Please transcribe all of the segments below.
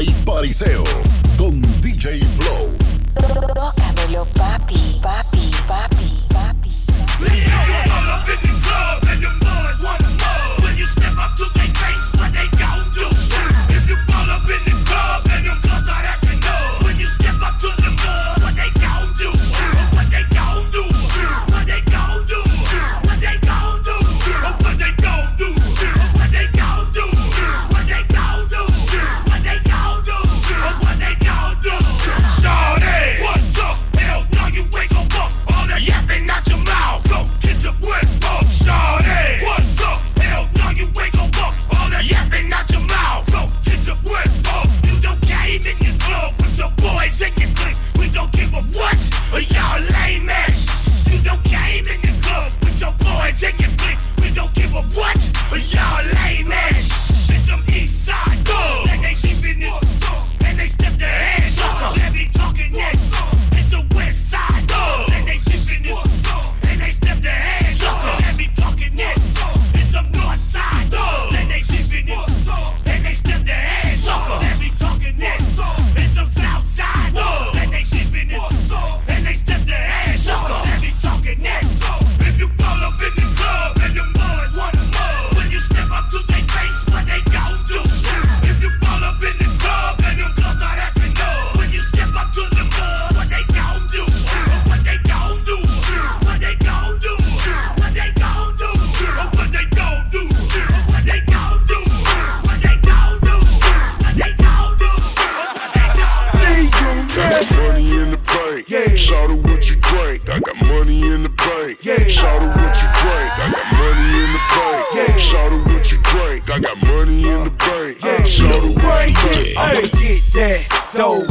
Y Pariseo con DJ Flow. Tócamelo, papi, papi,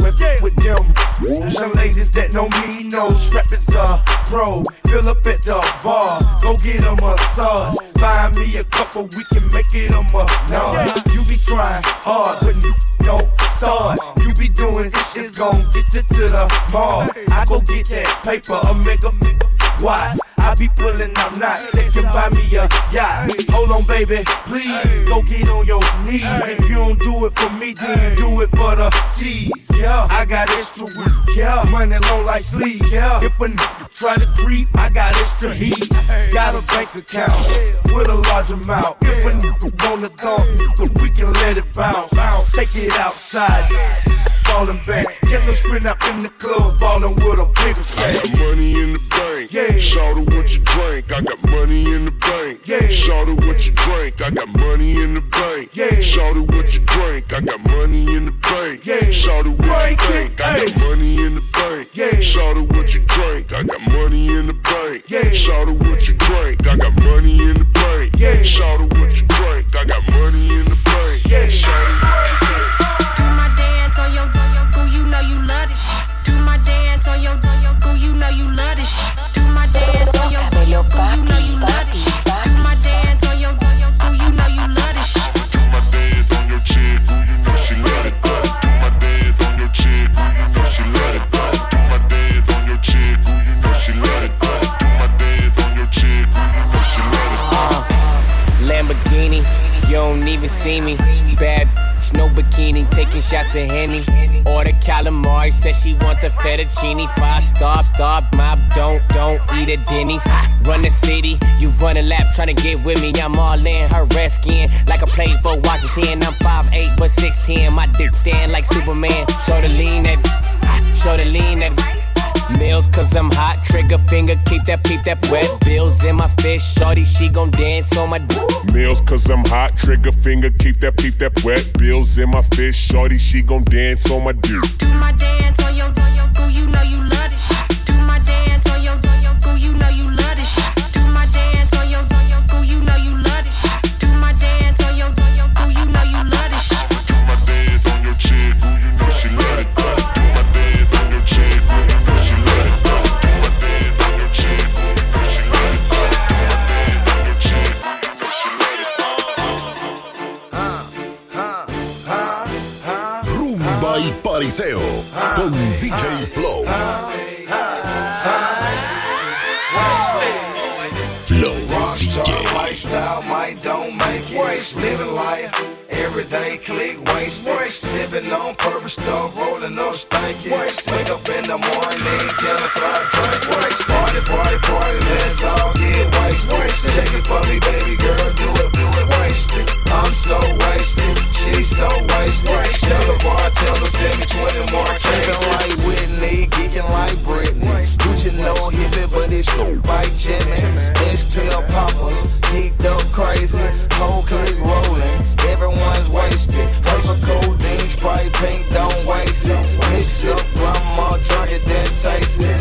dough with them young ladies that know me know strap is a pro. Fill up at the bar, go get a massage. Find me a couple, we can make it a month. You be trying hard, but you don't start. You be doing this shit's gon' get you to the mall. I go get that paper, a mega why? I be pulling, I'm not. They can buy me uh, a yacht. Hold on, baby, please go get on your knees. If you don't do it for me, then you do it for the cheese. Yeah, I got extra weed. Yeah, money long like sleep. Yeah, if a nigga try to creep, I got extra heat. Got a bank account with a large amount. If a nigga wanna talk, we can let it bounce. Take it outside. Falling back, killer sprint up in the club, falling with a bigger I stack. got money in the bank. Yeah. Shout out what you drink. I got money in the bank. Yeah. Shout out what you drink. I got money in the bank. Yeah. Shout out what you drink. I got money in the bank. Yeah. Shout out what you Drink drink. I got money in the bank. Yeah. Shout out what you drink. I got money in the bank. Yeah. Shout out what you drink. I got money in the bank. Yeah. Shout out what you drink. I got money in the bank. Yeah. Shout shots of Henny. Order calamari, says she want the fettuccine. Five star, star, mob, don't, don't eat at Denny's. Run the city, you run a lap, trying to get with me. I'm all in her red skin, like I played for Washington. I'm 5'8, but 6'10. My dick stand like Superman. Show the lean that, show the lean that. Meals cause I'm hot, trigger finger, keep that peep that wet. Bills in my fist, shorty, she gon' dance on my dick. Meals cause I'm hot, trigger finger, keep that peep that wet. Bills in my fist, shorty, she gon' dance on my dick. Do my dance on your on your you know you DJ Flow. Rockstar lifestyle might don't make it. Living life Everyday click wasted. Sipping on purpose stuff, rolling up stanky. Wake up in the morning, 10 o'clock, drink waste. Party, party, party, let's all get wasted. Shake it for me, baby girl, do it, do it, wasted. I'm so wasted, she's so wasted. Tell the bartender, send me 20 more chases. But it's Jimmy. It's pill poppers, geeked up crazy. Whole click rolling, everyone's wasted. Paper codeine, Sprite pink, don't waste it. Mix up grandma, drunk it, then taste it.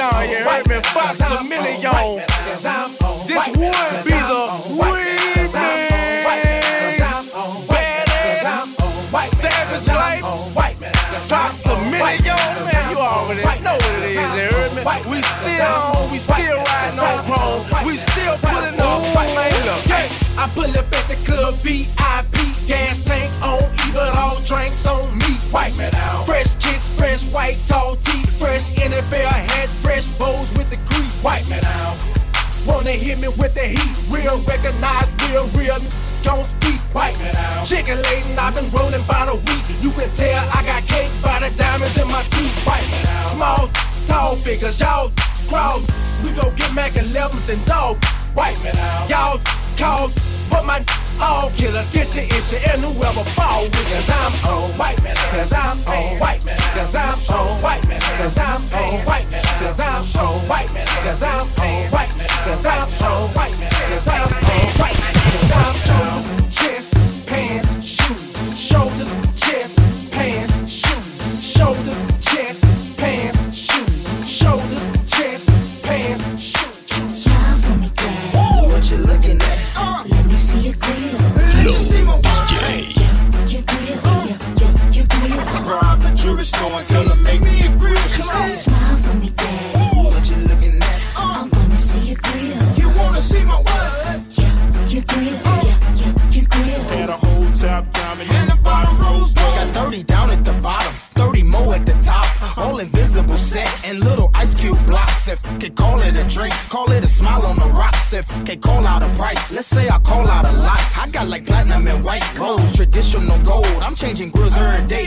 Down here, heard me Fox a million. This would be the remix. Badass, savage life, Fox a million. Man, you already know what it is. You heard me? We still on, we still riding on chrome. We still man. Look, yeah. I pull up at the club VIP, gas tank on, even all drinks on me. White man out. Fresh kicks, fresh white tall teeth, fresh NFL Wanna hit me with the heat, real recognize, real, real. Don't speak white. Chicken laden, I've been rolling by the week. You can tell I got cake by the diamonds in my teeth. White. Small, tall figures, y'all crawl. We go get Mac 11s and dog. White. Y'all call, but my all killer. Get your issue and whoever fall with. Cause I'm on white man. Cause I'm on white man. Cause I'm on white man. Cause I'm on white man. Cause I'm on white man. Cause I'm on white man. Cause I'm on white man. Cause I'm on white man. Cause I'm on jewelry store and tell them make me a grill. She said, Smile for me, daddy. What you looking at? I wanna see your grill. You wanna see my what? Yeah, your grill, yeah, yeah, your grill. Had a whole top diamond in the bottom rose gold. Got 30 down at the bottom, 30 more at the top. All invisible set and little ice cube blocks. If can call it a drink, call it a smile on the rocks. If can call out a price, let's say I call out a lot. I got like platinum and white gold, traditional gold. I'm changing grills every day.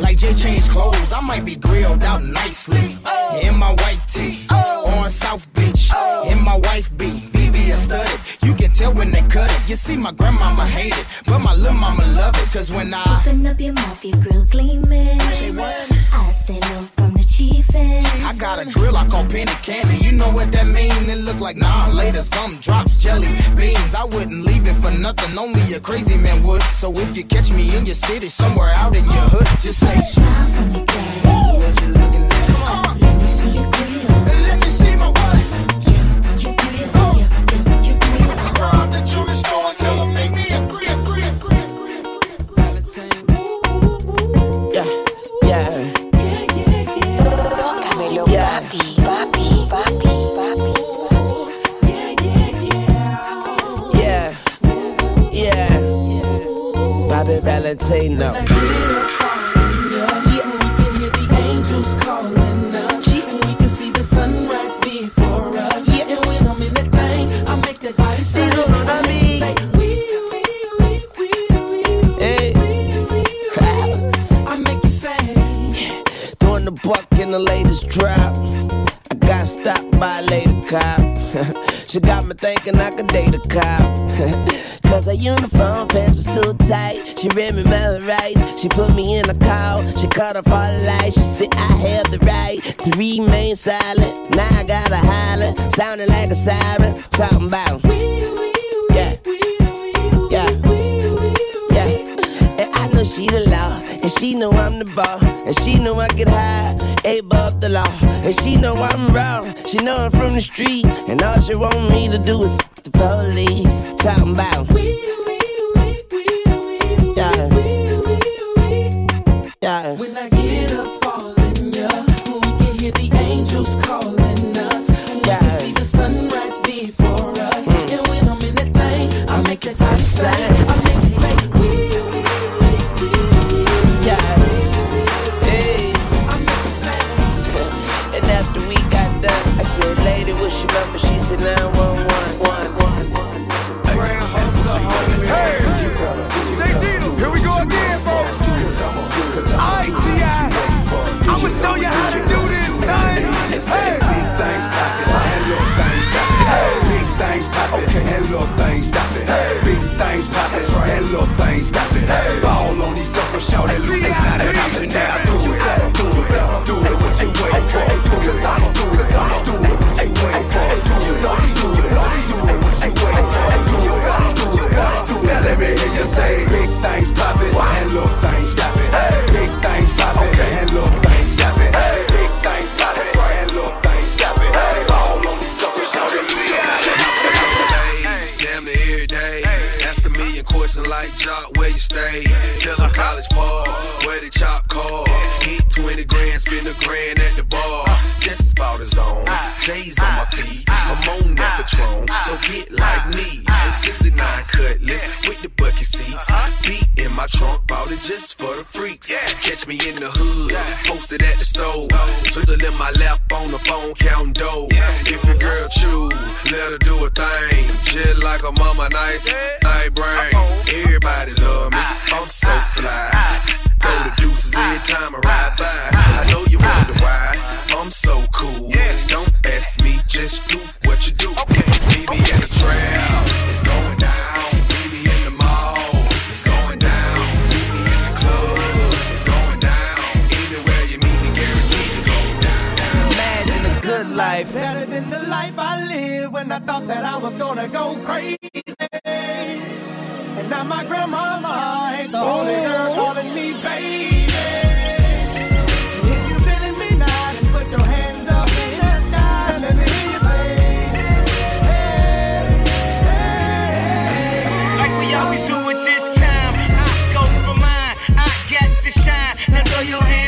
Like Jay changed clothes, I might be grilled out nicely. Oh. In my white tee, oh. on South Beach. Oh. In my wife beat, VVS studded. You can tell when they cut it. You see, my grandmama hate it, but my little mama love it. Cause when I Open up your mouth, your grill gleaming. I from the chiefin'. I got a grill I call penny candy. You know what that mean? It look like nah later. Some drops jelly beans. I wouldn't leave it for nothing. Only a crazy man would. So if you catch me in your city, somewhere out in your hood, just say Smile daddy. Bobby Valentino. See what I mean? Hey. Throwing the buck in the latest drop. I got stopped by a lady cop. she got me thinking I could date a cop. Cause her uniform pants were so tight. She read me my rights. She put me in a call. She cut off all the lights. She said I have the right to remain silent. Now I gotta holler. Sounding like a siren. Talking about. Yeah. Yeah. Yeah. And I know she the law. And she know I'm the ball, and she know I get high, above the law. And she know I'm raw, she know I'm from the street. And all she want me to do is police. Talking about yeah. Yeah. When I get up calling ya, we can hear the angels calling us. We can see the sunrise before us. Mm. And when I'm in that thing, I make body say, I make it say, we, Yeah. Hey. And after we got done, I said, lady, what's your number? She said, 911. Little things stoppin'. Hey, ball on these suckers, shout it, look, it's not an option now. Do it, do it, do it, what you waiting for? Cause I'ma do it, I'ma do it, stay? Tell them college ball, where they chop cars. Eat 20 grand, spend a grand at the bar. Just about his own. J's on my feet. I'm on that Patron, so get like me. 69 cutlass with the bucket seats. Beat in my trunk, bought it just for the freaks. Catch me in the hood, posted at the stove. Twiddle in my lap on the phone, counting dough. If your girl choose, let her do a thing. Just like a mama, nice, night brain. Your hands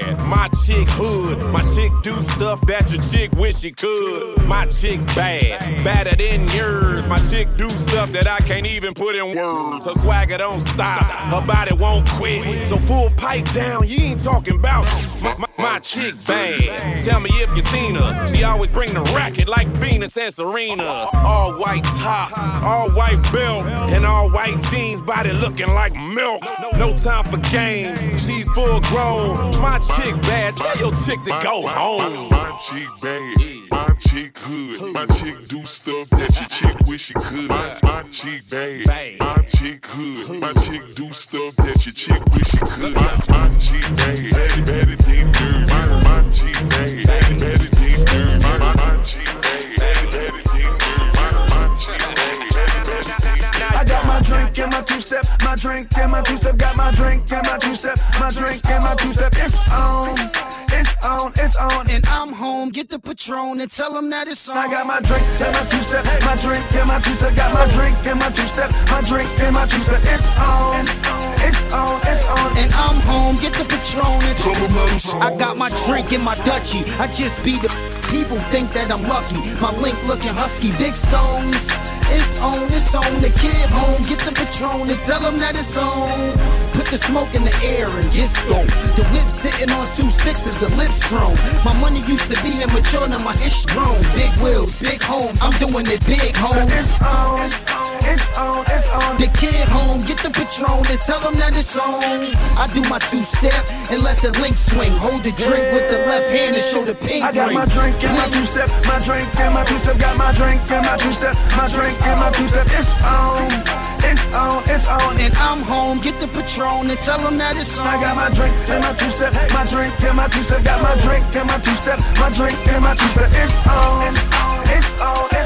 bad, my chick hood, my chick do stuff that your chick wish she could. My chick bad, badder than yours. My chick do stuff that I can't even put in words. Her swagger don't stop, her body won't quit. So full pipe down, you ain't talking about my, my, my chick bad. Tell me if you seen her. She always bring the racket like Venus and Serena. All white top, all white belt, and all white jeans, body looking like milk. No time for games, she's full grown. My chick bad, tell your chick to go home. My chick bad, my chick hood, my chick do stuff that your chick wish she could. My, chick bad, my chick hood, my chick do stuff that your chick wish she could. My, chick bad, better, Patron and tell them that it's on. I got my drink and my two step, my drink and my two step, got my drink and my two step, my drink and my two step. It's on, it's on, it's on. And I'm home, get the Patron and tell them that it's on. I got my drink in my Dutchie. I just be the people think that I'm lucky. My link looking husky, big stones. It's on, it's on. The kid home, get the Patron and tell him that it's on. Put the smoke in the air and get stoned. The whip sitting on two sixes, the lips grown. My money used to be immature, now my ish grown. Big wheels, big homes, I'm doing it big, homes. It's on, it's on, it's on. It's on. The kid home, get the Patron and tell him that it's on. I do my two step and let the link swing. Hold the drink with the left hand and show the pink I got ring. my drink and my two step, my drink and my two step, got my drink and my two step, my drink and my two step. It's on, it's on, it's on. And I'm home, get the Patron and tell him that it's on. I got my drink and my two step, my drink and my two step, got my drink and my two step, my drink and my two step. It's on, it's on, it's on.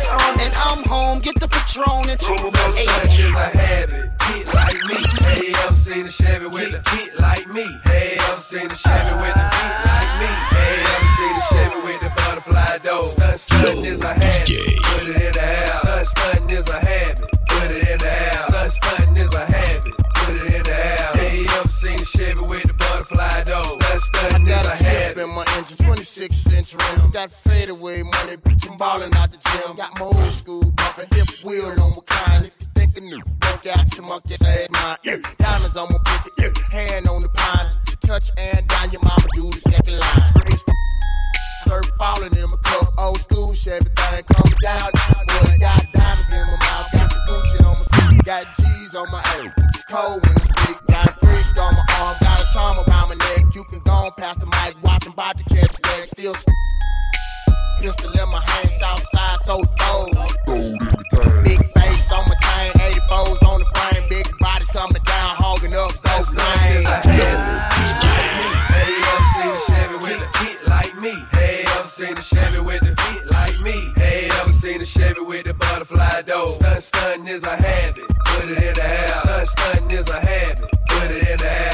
And I'm home, get the Patron and tell him that's Something is a habit. Hit like me. Hey, ever seen a Chevy with a hit like me? Hey, ever seen a Chevy with a hit like me? Hey, ever seen a Chevy with the butterfly door? Stunt, stunt is a habit. Put it in the house. Stunt, stunt is a habit. Put it in the house. Stunt, stunt is a habit. Put it in the house. Hey, ever seen a Chevy with the butterfly door? Stunt, stunt is a a tip habit. in my engine, 26 inch rims. Got fadeaway money, bitch, I'm ballin' out the gym. Got my old on my. It's cold when I speak, got a freak on my arm, got a charm around my neck. You can go on past the mic, watch 'em about to catch. Still pistol in my hand, so cold. Big face on my chain, 84s on the frame, big bodies coming down, hogging up lanes. Hey, ever seen a Chevy with a hit like me? Hey, ever seen a Chevy with a hit like me? Hey, ever seen a Chevy with the butterfly door? Stunt, stunt is a habit. Put it in the house. Stunt, stunt is a habit. Put it in the house.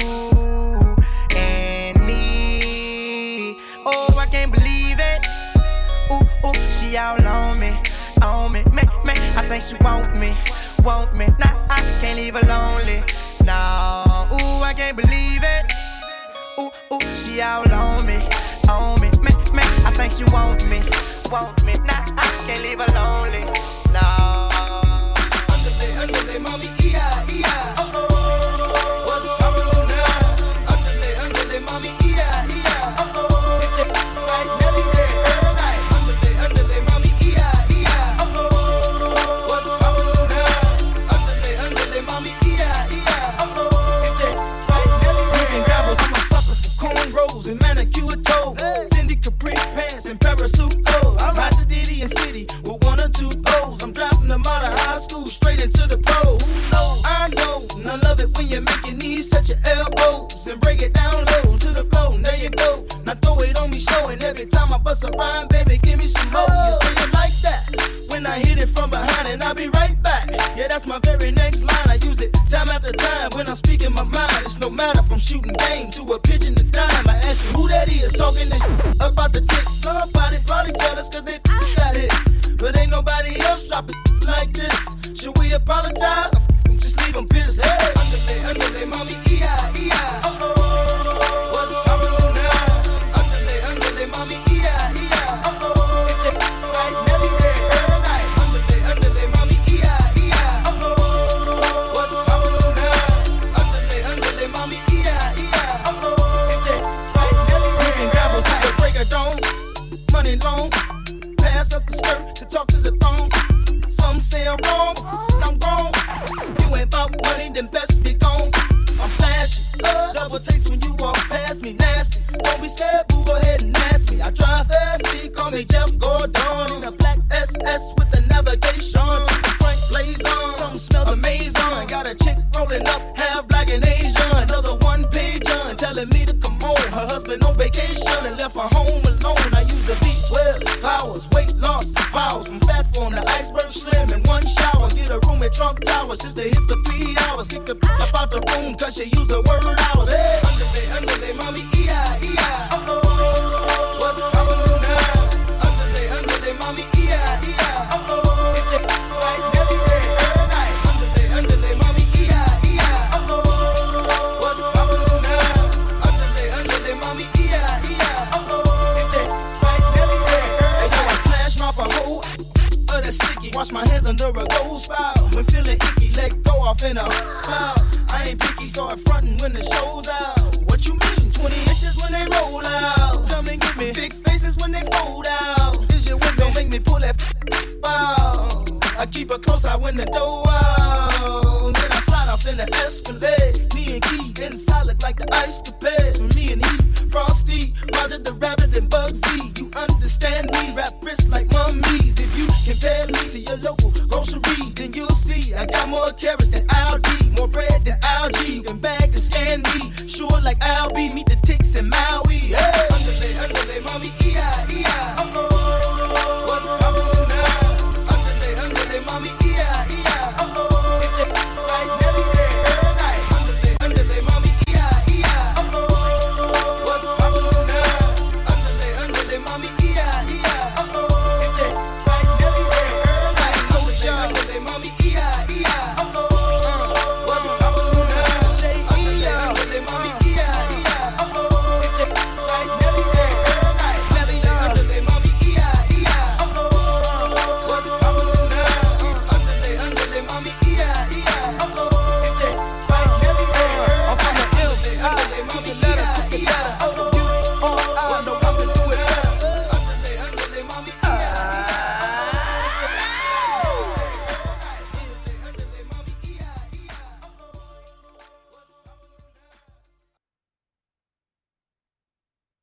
she all on me, on me, me, me. I think she want me, want me. Nah, I can't leave her lonely. Nah, ooh, I can't believe it. Ooh, ooh, she all on me, on me, me, me. I think she want me, want me. Nah, I can't leave her lonely. Nah. Underlay, underlay, mommy, yeah, Trump Towers just to hit the three hours. Kick the up out the room cause she used the word hours. Hey, underlay, underlay, mommy, E-I, E-I. Uh-oh, what's wrong now? Underlay, underlay, mommy, E-I, E-I. Uh-oh, if they right, never read, every night. Underlay, underlay, mommy, E-I, E-I. Uh-oh, what's wrong now? Underlay, underlay, mommy, E-I, E-I. Uh-oh, if they right, never read, yo, I smash mouth a hole of the sticky. Wash my hands under a gold spout. When feeling icky, let go off in a cloud. I ain't picky, start frontin' when the show's out. What you mean? 20 inches when they roll out. Come and get me. Big faces when they fold out. Is your window make me pull that out? I keep her close out when the door out. Then I slide off in the Escalade. Me and Key inside look like the ice capades. For me and he, Frosty, Roger the Rabbit and Bugsy. You understand me? Rap wrists like mummies. If you compare me to your local I got more carrots than Aldi, more bread than algae. You can bag scan me, sure like Albie. Meet the ticks in Maui. Hey, underlay, underlay, mommy,